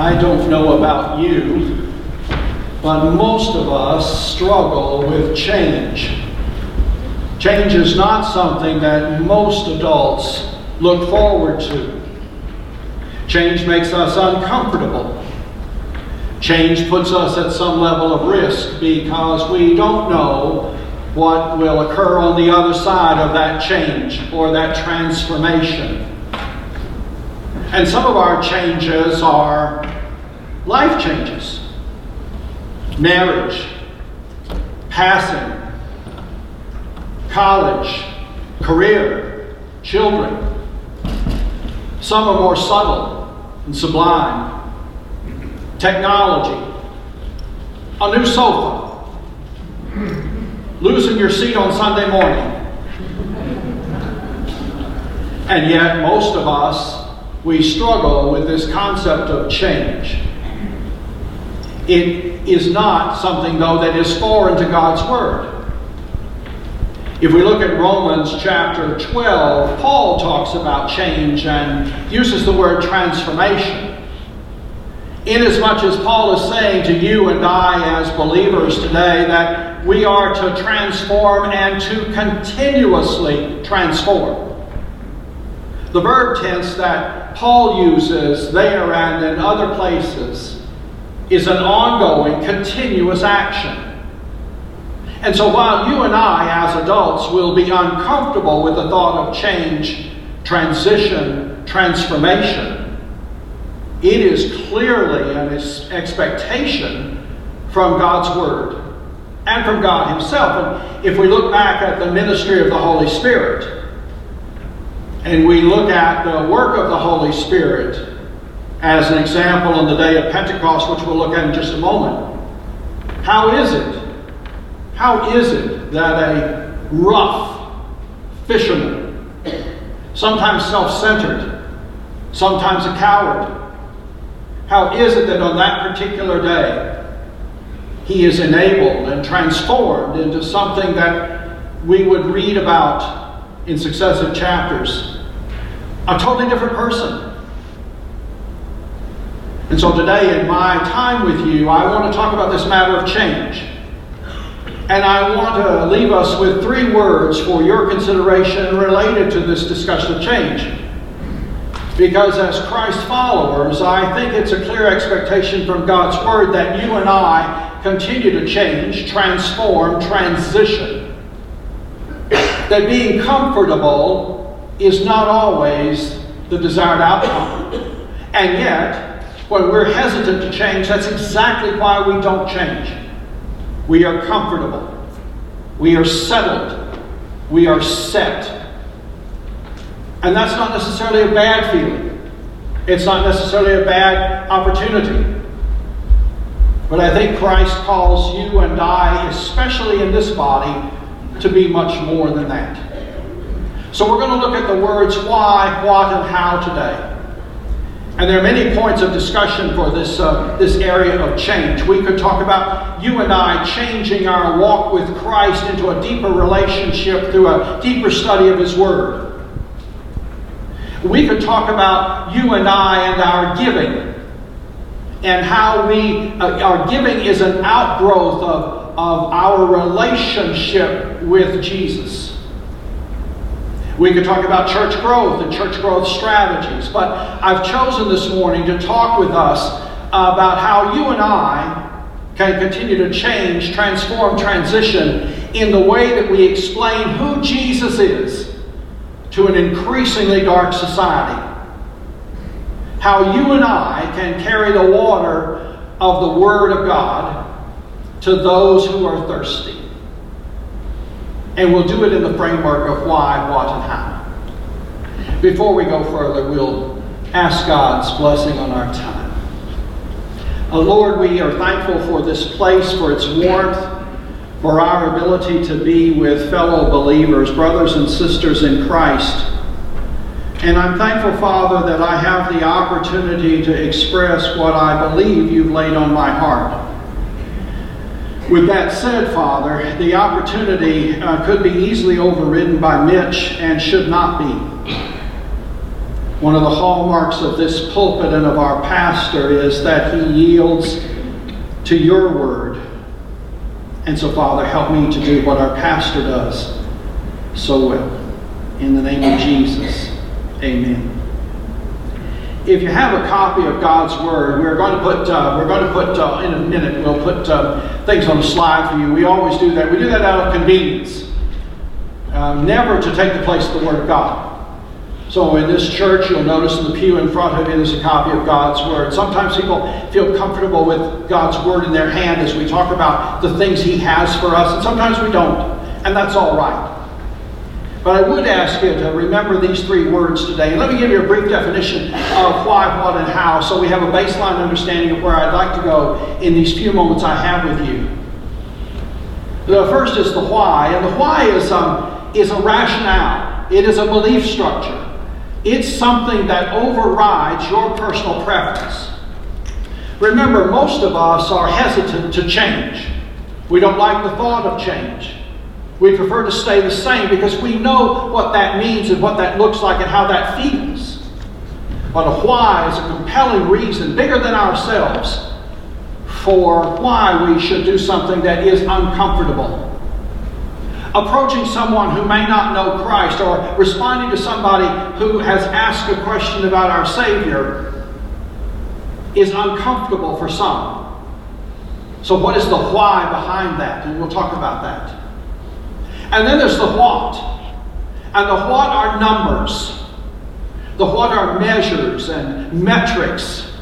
I don't know about you, but most of us struggle with change. Change is not something that most adults look forward to. Change makes us uncomfortable. Change puts us at some level of risk because we don't know what will occur on the other side of that change or that transformation. And some of our changes are life changes marriage, passing, college, career, children. Some are more subtle and sublime. Technology, a new sofa, losing your seat on Sunday morning. And yet, most of us we struggle with this concept of change. It is not something, though, that is foreign to God's Word. If we look at Romans chapter 12, Paul talks about change and uses the word transformation. Inasmuch as Paul is saying to you and I as believers today that we are to transform and to continuously transform. The verb tense that Paul uses there and in other places is an ongoing, continuous action. And so while you and I, as adults, will be uncomfortable with the thought of change, transition, transformation, it is clearly an expectation from God's Word and from God Himself. And if we look back at the ministry of the Holy Spirit, and we look at the work of the Holy Spirit as an example on the day of Pentecost, which we'll look at in just a moment. How is it? How is it that a rough fisherman, sometimes self centered, sometimes a coward, how is it that on that particular day he is enabled and transformed into something that we would read about in successive chapters. A totally different person. And so today, in my time with you, I want to talk about this matter of change. And I want to leave us with three words for your consideration related to this discussion of change. Because as Christ followers, I think it's a clear expectation from God's Word that you and I continue to change, transform, transition that being comfortable is not always the desired outcome. And yet, when we're hesitant to change, that's exactly why we don't change. We are comfortable. We are settled. We are set. And that's not necessarily a bad feeling. It's not necessarily a bad opportunity. But I think Christ calls you and I, especially in this body, to be much more than that. So we're going to look at the words why, what, and how today. And there are many points of discussion for this, uh, this area of change. We could talk about you and I changing our walk with Christ into a deeper relationship through a deeper study of His Word. We could talk about you and I and our giving and how we, uh, our giving is an outgrowth of of our relationship with Jesus. We could talk about church growth and church growth strategies, but I've chosen this morning to talk with us about how you and I can continue to change, transform, transition in the way that we explain who Jesus is to an increasingly dark society. How you and I can carry the water of the Word of God to those who are thirsty. And we'll do it in the framework of why, what, and how. Before we go further, we'll ask God's blessing on our time. Uh, Lord, we are thankful for this place, for its warmth, for our ability to be with fellow believers, brothers and sisters in Christ. And I'm thankful, Father, that I have the opportunity to express what I believe you've laid on my heart. With that said, Father, the opportunity uh, could be easily overridden by Mitch and should not be. One of the hallmarks of this pulpit and of our pastor is that he yields to your word. And so, Father, help me to do what our pastor does so well. In the name of Jesus, amen. If you have a copy of God's Word, we're going to put, uh, we're going to put uh, in a minute, we'll put uh, things on the slide for you. We always do that. We do that out of convenience, uh, never to take the place of the Word of God. So in this church, you'll notice in the pew in front of you there's a copy of God's Word. Sometimes people feel comfortable with God's Word in their hand as we talk about the things He has for us, and sometimes we don't, and that's all right. But I would ask you to remember these three words today. Let me give you a brief definition of why, what, and how, so we have a baseline understanding of where I'd like to go in these few moments I have with you. The first is the why, and the why is, um, is a rationale. It is a belief structure. It's something that overrides your personal preference. Remember, most of us are hesitant to change. We don't like the thought of change. We prefer to stay the same because we know what that means and what that looks like and how that feels. But a why is a compelling reason, bigger than ourselves, for why we should do something that is uncomfortable approaching someone who may not know Christ or responding to somebody who has asked a question about our Savior is uncomfortable for some. So, what is the why behind that? And we'll talk about that. And then there's the what. And the what are numbers. The what are measures and metrics.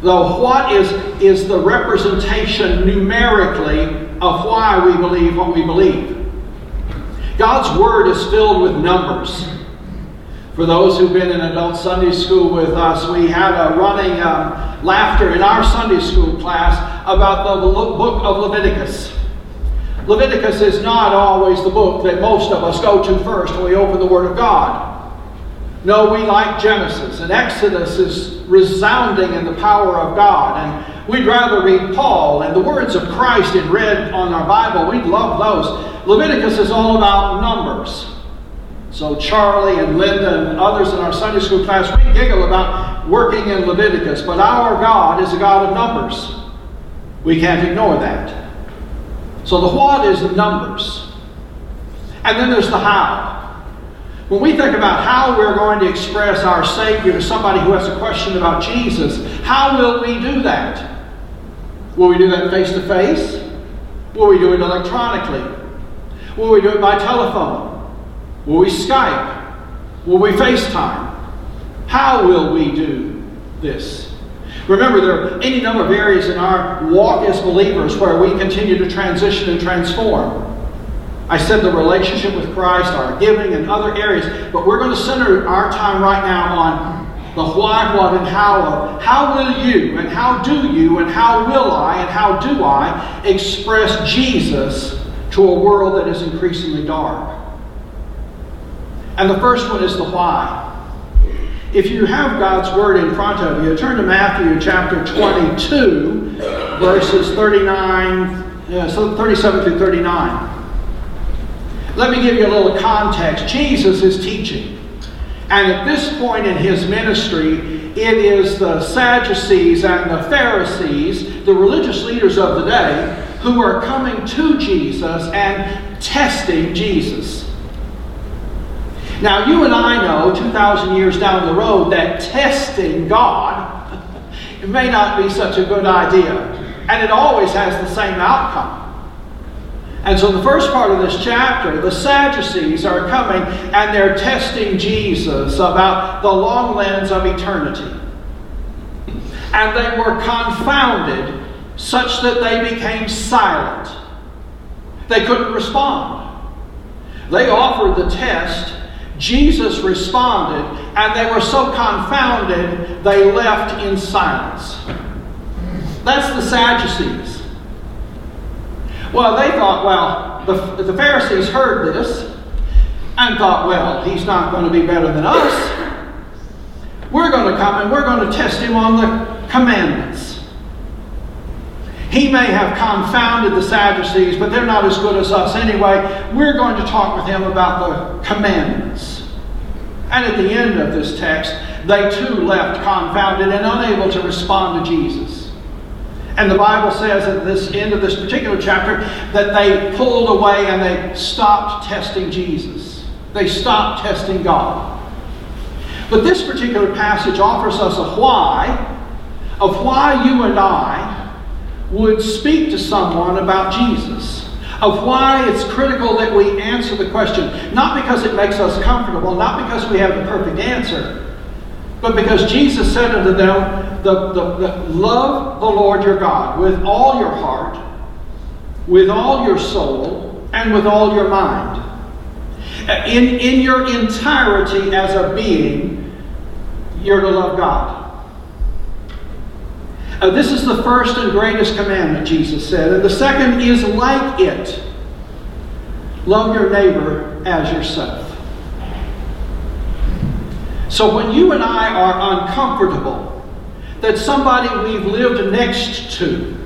The what is, is the representation numerically of why we believe what we believe. God's Word is filled with numbers. For those who've been in adult Sunday school with us, we had a running um, laughter in our Sunday school class about the book of Leviticus. Leviticus is not always the book that most of us go to first when we open the Word of God. No, we like Genesis, and Exodus is resounding in the power of God, and we'd rather read Paul and the words of Christ in red on our Bible. We'd love those. Leviticus is all about numbers. So Charlie and Linda and others in our Sunday school class, we giggle about working in Leviticus, but our God is a God of numbers. We can't ignore that. So the what is the numbers. And then there's the how. When we think about how we're going to express our Savior to somebody who has a question about Jesus, how will we do that? Will we do that face to face? Will we do it electronically? Will we do it by telephone? Will we Skype? Will we FaceTime? How will we do this? Remember, there are any number of areas in our walk as believers where we continue to transition and transform. I said the relationship with Christ, our giving, and other areas, but we're going to center our time right now on the why, what, and how of how will you, and how do you, and how will I, and how do I express Jesus to a world that is increasingly dark. And the first one is the why. If you have God's Word in front of you, turn to Matthew chapter 22, verses 39, yeah, so 37 through 39. Let me give you a little context. Jesus is teaching. And at this point in his ministry, it is the Sadducees and the Pharisees, the religious leaders of the day, who are coming to Jesus and testing Jesus. Now, you and I know 2,000 years down the road that testing God it may not be such a good idea, and it always has the same outcome. And so, the first part of this chapter, the Sadducees are coming and they're testing Jesus about the long lens of eternity. And they were confounded such that they became silent. They couldn't respond. They offered the test. Jesus responded, and they were so confounded they left in silence. That's the Sadducees. Well, they thought, well, the, the Pharisees heard this and thought, well, he's not going to be better than us. We're going to come and we're going to test him on the commandments. He may have confounded the Sadducees, but they're not as good as us anyway. We're going to talk with him about the commandments. And at the end of this text, they too left confounded and unable to respond to Jesus. And the Bible says at this end of this particular chapter that they pulled away and they stopped testing Jesus. They stopped testing God. But this particular passage offers us a why of why you and I would speak to someone about Jesus, of why it's critical that we answer the question, not because it makes us comfortable, not because we have the perfect answer, but because Jesus said unto them, the, the, the, Love the Lord your God with all your heart, with all your soul, and with all your mind. In, in your entirety as a being, you're to love God. Uh, this is the first and greatest commandment, Jesus said. And the second is like it love your neighbor as yourself. So when you and I are uncomfortable that somebody we've lived next to,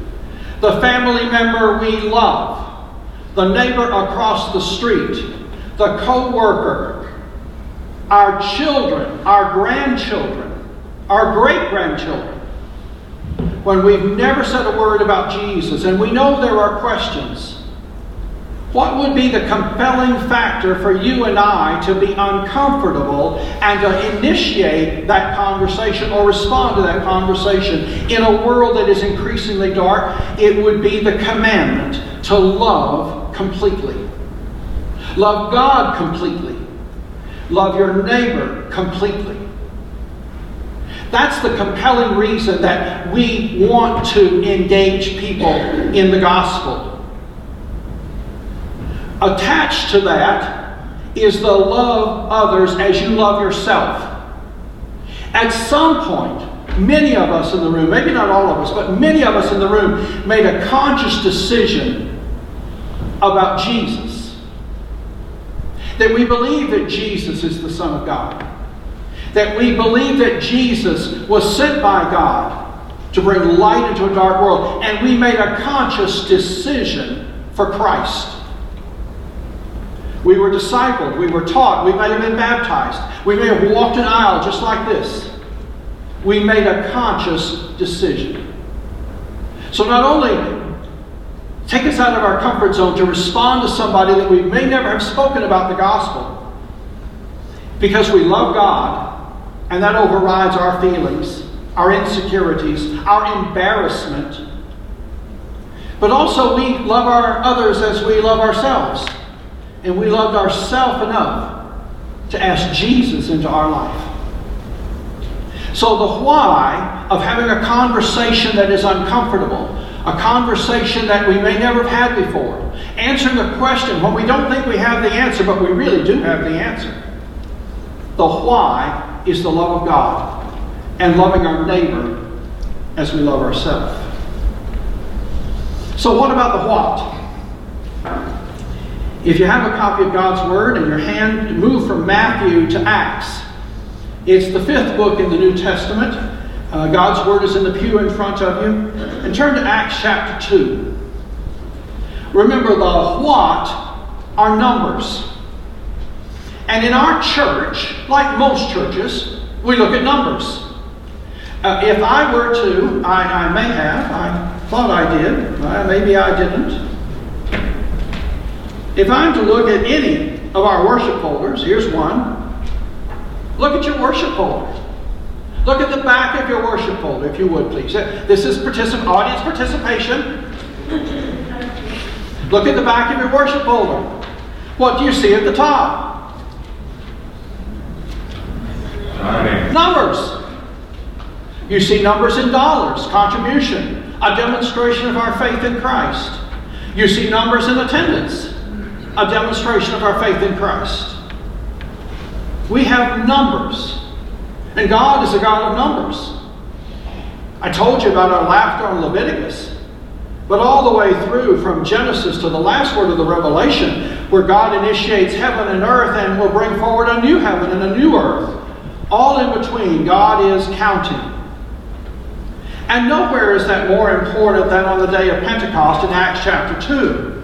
the family member we love, the neighbor across the street, the co worker, our children, our grandchildren, our great grandchildren, when we've never said a word about Jesus and we know there are questions, what would be the compelling factor for you and I to be uncomfortable and to initiate that conversation or respond to that conversation in a world that is increasingly dark? It would be the commandment to love completely. Love God completely. Love your neighbor completely. That's the compelling reason that we want to engage people in the gospel. Attached to that is the love others as you love yourself. At some point, many of us in the room, maybe not all of us, but many of us in the room made a conscious decision about Jesus. That we believe that Jesus is the Son of God that we believe that Jesus was sent by God to bring light into a dark world, and we made a conscious decision for Christ. We were discipled, we were taught, we may have been baptized, we may have walked an aisle just like this. We made a conscious decision. So not only take us out of our comfort zone to respond to somebody that we may never have spoken about the gospel, because we love God and that overrides our feelings, our insecurities, our embarrassment. But also, we love our others as we love ourselves. And we loved ourselves enough to ask Jesus into our life. So, the why of having a conversation that is uncomfortable, a conversation that we may never have had before, answering a question when we don't think we have the answer, but we really do have the answer. The why is the love of God and loving our neighbor as we love ourselves. So, what about the what? If you have a copy of God's Word and your hand move from Matthew to Acts, it's the fifth book in the New Testament. Uh, God's Word is in the pew in front of you. And turn to Acts chapter 2. Remember, the what are numbers. And in our church, like most churches, we look at numbers. Uh, if I were to, I, I, may have, I thought I did, uh, maybe I didn't. If I'm to look at any of our worship folders, here's one. Look at your worship folder. Look at the back of your worship folder, if you would, please. This is particip- audience participation. Look at the back of your worship folder. What do you see at the top? Numbers. You see numbers in dollars, contribution, a demonstration of our faith in Christ. You see numbers in attendance, a demonstration of our faith in Christ. We have numbers, and God is a God of numbers. I told you about our laughter on Leviticus, but all the way through from Genesis to the last word of the Revelation, where God initiates heaven and earth and will bring forward a new heaven and a new earth. All in between, God is counting. And nowhere is that more important than on the day of Pentecost in Acts chapter 2.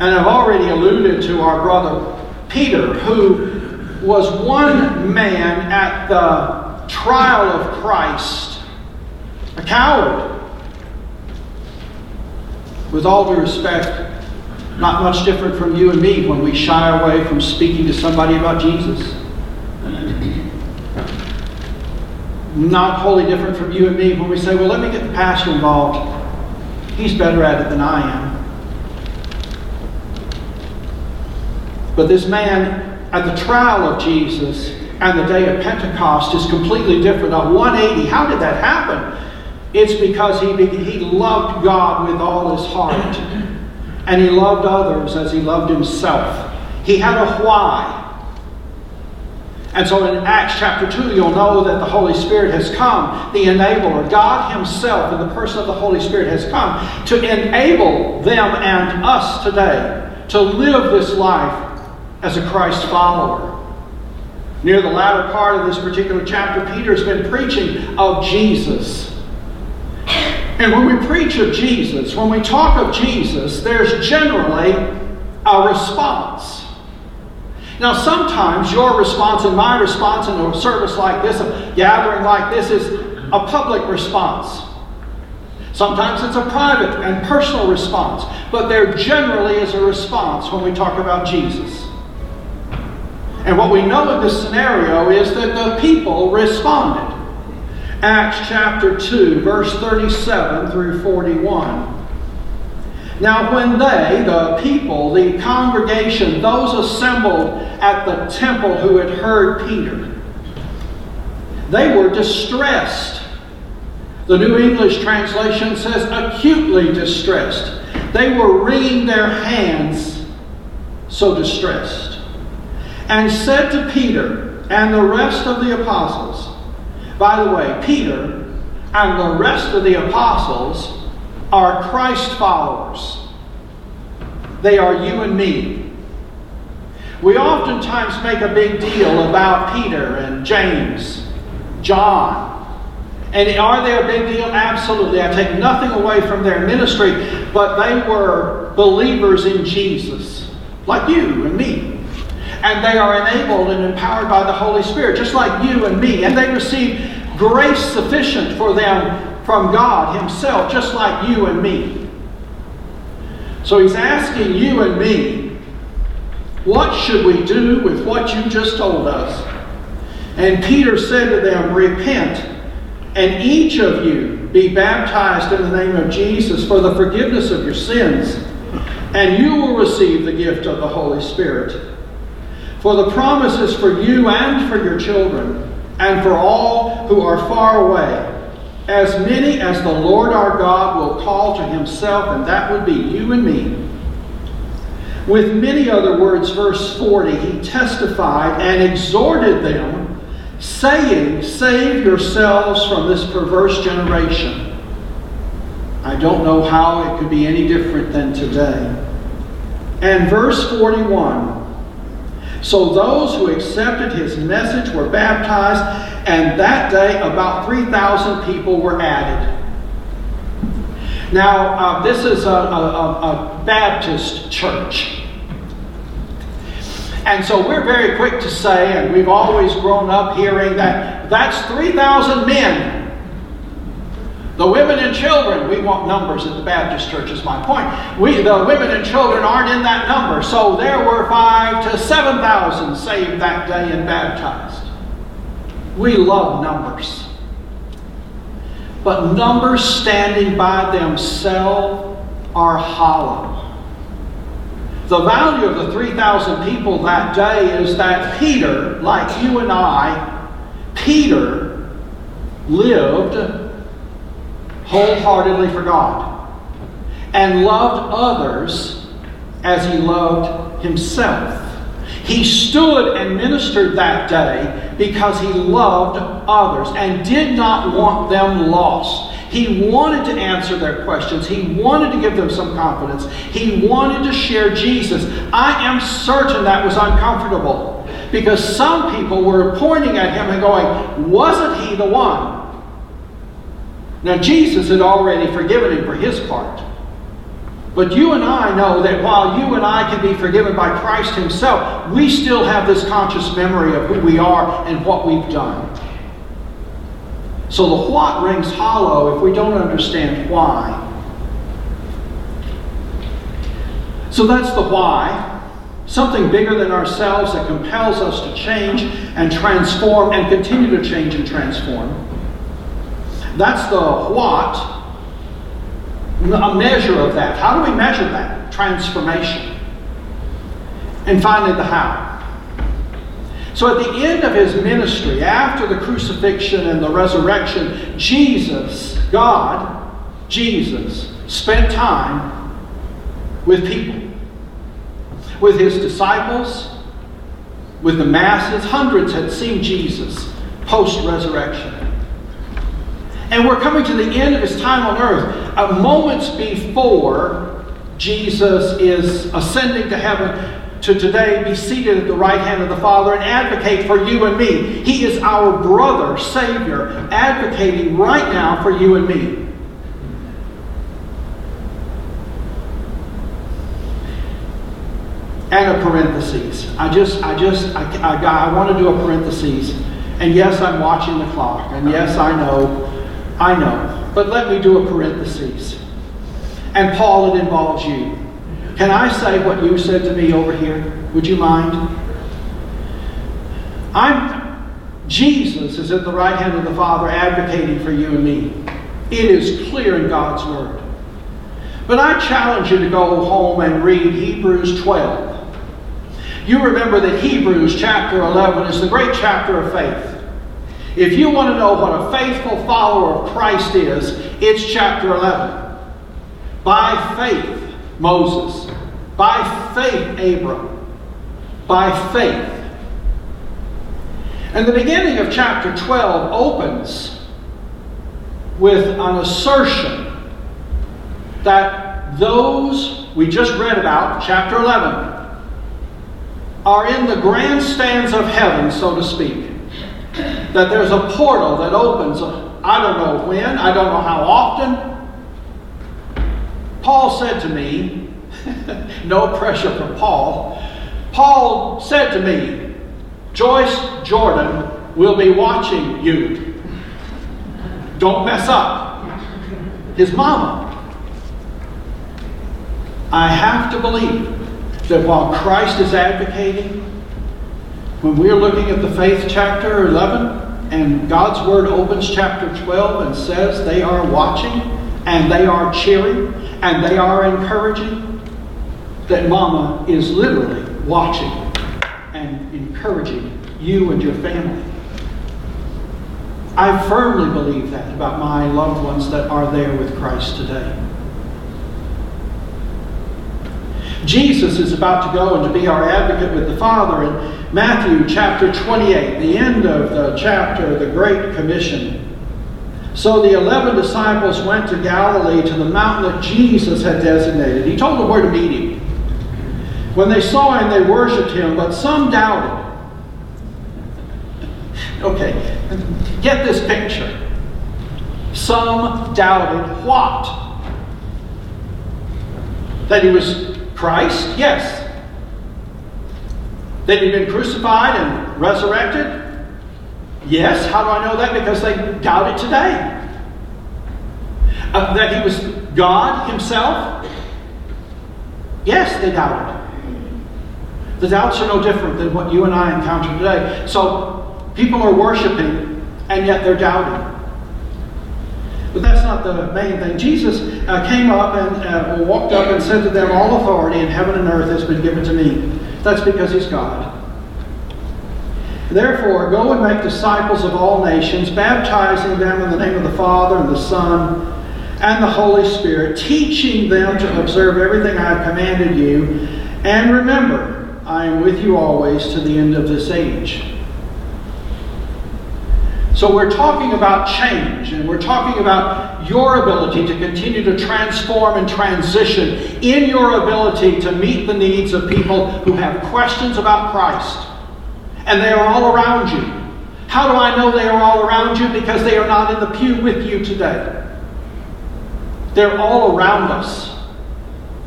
And I've already alluded to our brother Peter, who was one man at the trial of Christ, a coward. With all due respect, not much different from you and me when we shy away from speaking to somebody about Jesus. Not wholly different from you and me when we say, well, let me get the pastor involved. He's better at it than I am. But this man at the trial of Jesus and the day of Pentecost is completely different. Now, 180, how did that happen? It's because he, he loved God with all his heart. And he loved others as he loved himself. He had a why. And so in Acts chapter 2, you'll know that the Holy Spirit has come, the enabler. God Himself, in the person of the Holy Spirit, has come to enable them and us today to live this life as a Christ follower. Near the latter part of this particular chapter, Peter's been preaching of Jesus. And when we preach of Jesus, when we talk of Jesus, there's generally a response. Now, sometimes your response and my response in a service like this, a gathering like this, is a public response. Sometimes it's a private and personal response, but there generally is a response when we talk about Jesus. And what we know in this scenario is that the people responded. Acts chapter 2, verse 37 through 41. Now, when they, the people, the congregation, those assembled at the temple who had heard Peter, they were distressed. The New English translation says acutely distressed. They were wringing their hands, so distressed, and said to Peter and the rest of the apostles, by the way, Peter and the rest of the apostles are Christ followers. They are you and me. We oftentimes make a big deal about Peter and James, John. And are they a big deal? Absolutely. I take nothing away from their ministry, but they were believers in Jesus, like you and me. And they are enabled and empowered by the Holy Spirit, just like you and me. And they receive grace sufficient for them from God Himself, just like you and me. So He's asking you and me, what should we do with what you just told us? And Peter said to them, Repent, and each of you be baptized in the name of Jesus for the forgiveness of your sins, and you will receive the gift of the Holy Spirit. For the promise is for you and for your children, and for all who are far away as many as the Lord our God will call to himself, and that would be you and me. With many other words, verse 40, he testified and exhorted them, saying, Save yourselves from this perverse generation. I don't know how it could be any different than today. And verse 41 So those who accepted his message were baptized and that day about 3,000 people were added. Now, uh, this is a, a, a Baptist church. And so we're very quick to say, and we've always grown up hearing that that's 3,000 men. The women and children, we want numbers at the Baptist church, is my point. We, the women and children aren't in that number. So there were five to 7,000 saved that day and baptized. We love numbers. But numbers standing by themselves are hollow. The value of the 3,000 people that day is that Peter, like you and I, Peter lived wholeheartedly for God and loved others as he loved himself. He stood and ministered that day because he loved others and did not want them lost. He wanted to answer their questions. He wanted to give them some confidence. He wanted to share Jesus. I am certain that was uncomfortable because some people were pointing at him and going, Wasn't he the one? Now, Jesus had already forgiven him for his part. But you and I know that while you and I can be forgiven by Christ Himself, we still have this conscious memory of who we are and what we've done. So the what rings hollow if we don't understand why. So that's the why. Something bigger than ourselves that compels us to change and transform and continue to change and transform. That's the what, a measure of that. How do we measure that? Transformation. And finally, the how. So at the end of his ministry, after the crucifixion and the resurrection, Jesus, God, Jesus, spent time with people with his disciples, with the masses. Hundreds had seen Jesus post resurrection. And we're coming to the end of his time on earth, uh, moments before Jesus is ascending to heaven to today be seated at the right hand of the Father and advocate for you and me. He is our brother, Savior, advocating right now for you and me. and a parenthesis. I just, I just, I, I, I want to do a parenthesis. And yes, I'm watching the clock. And yes, I know, I know. But let me do a parenthesis. And Paul, it involves you. Can I say what you said to me over here? Would you mind? I'm Jesus is at the right hand of the Father advocating for you and me. It is clear in God's Word. But I challenge you to go home and read Hebrews 12. You remember that Hebrews chapter 11 is the great chapter of faith. If you want to know what a faithful follower of Christ is, it's chapter 11. By faith, Moses. By faith, Abram. By faith. And the beginning of chapter 12 opens with an assertion that those we just read about, chapter 11, are in the grandstands of heaven, so to speak. That there's a portal that opens, I don't know when, I don't know how often. Paul said to me, no pressure from Paul, Paul said to me, Joyce Jordan will be watching you. Don't mess up. His mama. I have to believe that while Christ is advocating, when we're looking at the faith chapter 11 and God's word opens chapter 12 and says they are watching and they are cheering and they are encouraging, that mama is literally watching and encouraging you and your family. I firmly believe that about my loved ones that are there with Christ today. Jesus is about to go and to be our advocate with the Father in Matthew chapter 28, the end of the chapter, the Great Commission. So the eleven disciples went to Galilee to the mountain that Jesus had designated. He told them where to meet him. When they saw him, they worshiped him, but some doubted. Okay, get this picture. Some doubted what? That he was Christ? Yes. That he'd been crucified and resurrected? Yes. How do I know that? Because they doubt it today. Uh, that he was God himself? Yes, they doubted. The doubts are no different than what you and I encounter today. So people are worshiping, and yet they're doubting. But that's not the main thing. Jesus uh, came up and uh, walked up and said to them, All authority in heaven and earth has been given to me. That's because he's God. Therefore, go and make disciples of all nations, baptizing them in the name of the Father and the Son and the Holy Spirit, teaching them to observe everything I have commanded you. And remember, I am with you always to the end of this age. So we're talking about change, and we're talking about your ability to continue to transform and transition in your ability to meet the needs of people who have questions about Christ. And they are all around you. How do I know they are all around you? Because they are not in the pew with you today. They're all around us.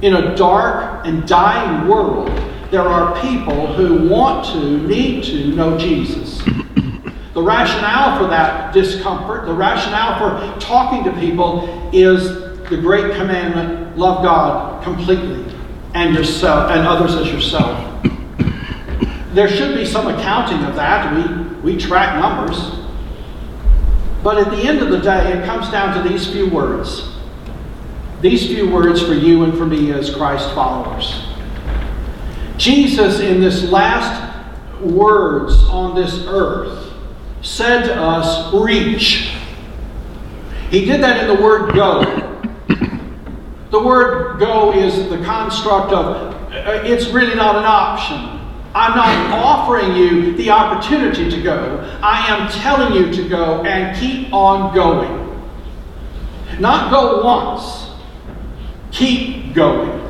In a dark and dying world, there are people who want to, need to know Jesus. The rationale for that discomfort, the rationale for talking to people is the great commandment love God completely and yourself and others as yourself. There should be some accounting of that. We, we track numbers. But at the end of the day, it comes down to these few words. These few words for you and for me as Christ followers. Jesus, in this last words on this earth, said to us, Reach. He did that in the word go. The word go is the construct of uh, it's really not an option. I'm not offering you the opportunity to go. I am telling you to go and keep on going. Not go once, keep going.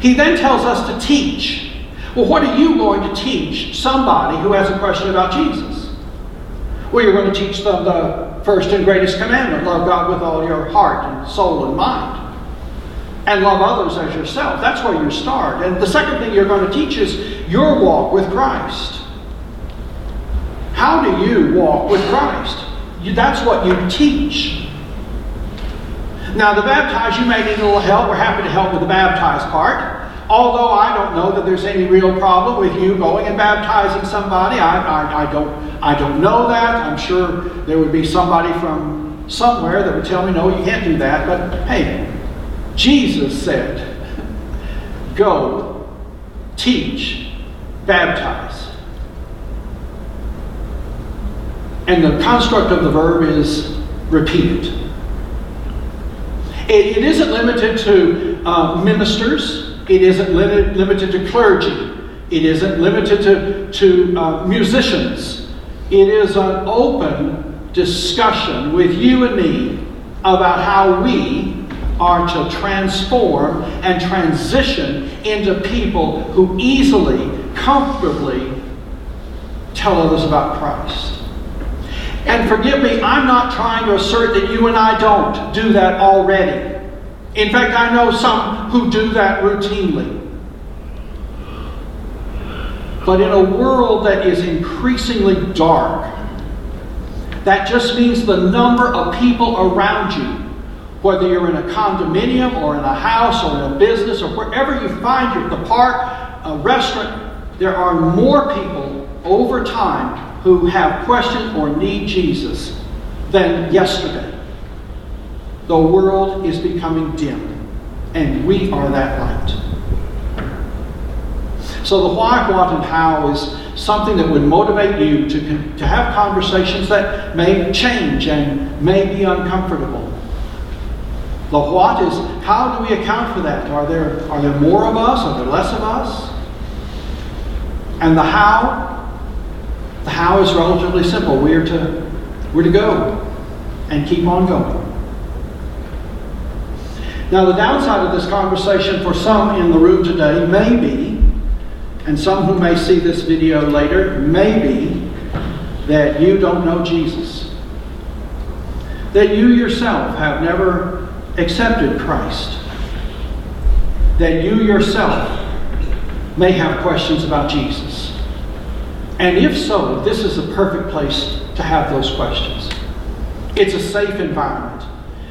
He then tells us to teach. Well, what are you going to teach somebody who has a question about Jesus? Well, you're going to teach them the first and greatest commandment love God with all your heart and soul and mind and love others as yourself. That's where you start. And the second thing you're going to teach is your walk with Christ. How do you walk with Christ? That's what you teach. Now, the baptized, you may need a little help. We're happy to help with the baptized part. Although I don't know that there's any real problem with you going and baptizing somebody, I, I, I, don't, I don't know that. I'm sure there would be somebody from somewhere that would tell me, no, you can't do that. But hey, Jesus said, Go, teach, baptize. And the construct of the verb is repeated. It, it isn't limited to uh, ministers, it isn't limited, limited to clergy, it isn't limited to, to uh, musicians. It is an open discussion with you and me about how we are to transform and transition into people who easily, comfortably tell others about Christ. And forgive me, I'm not trying to assert that you and I don't do that already. In fact, I know some who do that routinely. But in a world that is increasingly dark, that just means the number of people around you whether you're in a condominium or in a house or in a business or wherever you find your, the park, a restaurant, there are more people over time who have questions or need Jesus than yesterday. The world is becoming dim, and we are that light. So the why, what, and how is something that would motivate you to, to have conversations that may change and may be uncomfortable. The what is how do we account for that? Are there, are there more of us? Are there less of us? And the how, the how is relatively simple. We're to, we're to go and keep on going. Now, the downside of this conversation for some in the room today may be, and some who may see this video later, may be that you don't know Jesus. That you yourself have never accepted Christ, that you yourself may have questions about Jesus. And if so, this is a perfect place to have those questions. It's a safe environment,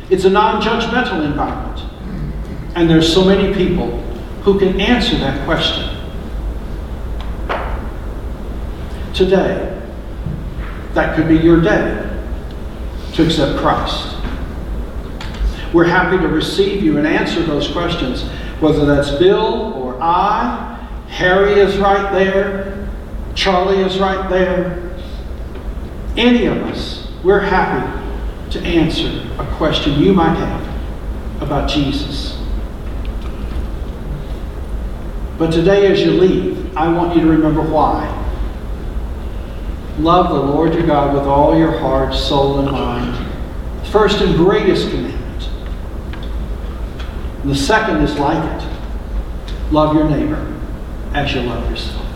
it's a non judgmental environment. And there's so many people who can answer that question. Today, that could be your day to accept Christ. We're happy to receive you and answer those questions, whether that's Bill or I. Harry is right there. Charlie is right there. Any of us, we're happy to answer a question you might have about Jesus. But today, as you leave, I want you to remember why. Love the Lord your God with all your heart, soul, and mind. First and greatest commandment. And the second is like it love your neighbor as you love yourself.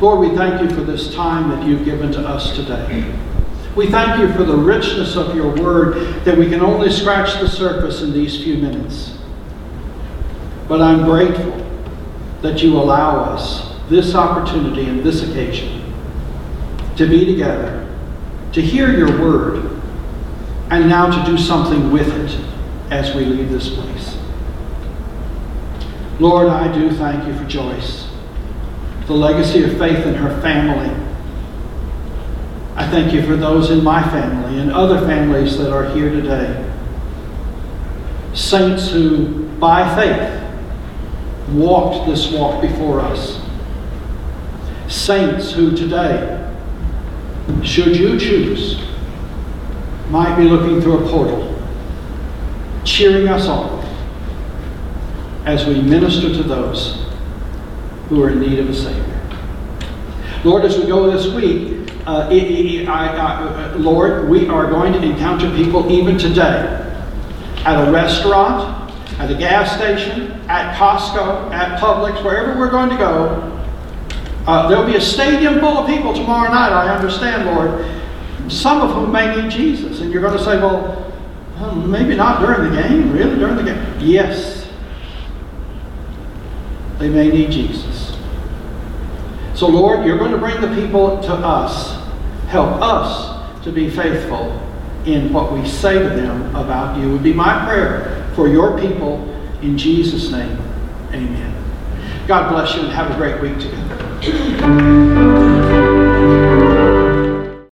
Lord, we thank you for this time that you've given to us today. We thank you for the richness of your word that we can only scratch the surface in these few minutes. But I'm grateful that you allow us this opportunity and this occasion to be together, to hear your word, and now to do something with it as we leave this place. Lord, I do thank you for Joyce, the legacy of faith in her family. I thank you for those in my family and other families that are here today. Saints who, by faith, walked this walk before us. Saints who today, should you choose, might be looking through a portal, cheering us on as we minister to those who are in need of a Savior. Lord, as we go this week, uh, I, I, uh, Lord, we are going to encounter people even today at a restaurant, at the gas station, at Costco, at Publix, wherever we're going to go. Uh, there'll be a stadium full of people tomorrow night, I understand, Lord, some of whom may need Jesus. And you're going to say, well, maybe not during the game. Really? During the game? Yes. They may need Jesus. So, Lord, you're going to bring the people to us. Help us to be faithful in what we say to them about you. Would be my prayer for your people in Jesus' name. Amen. God bless you and have a great week together.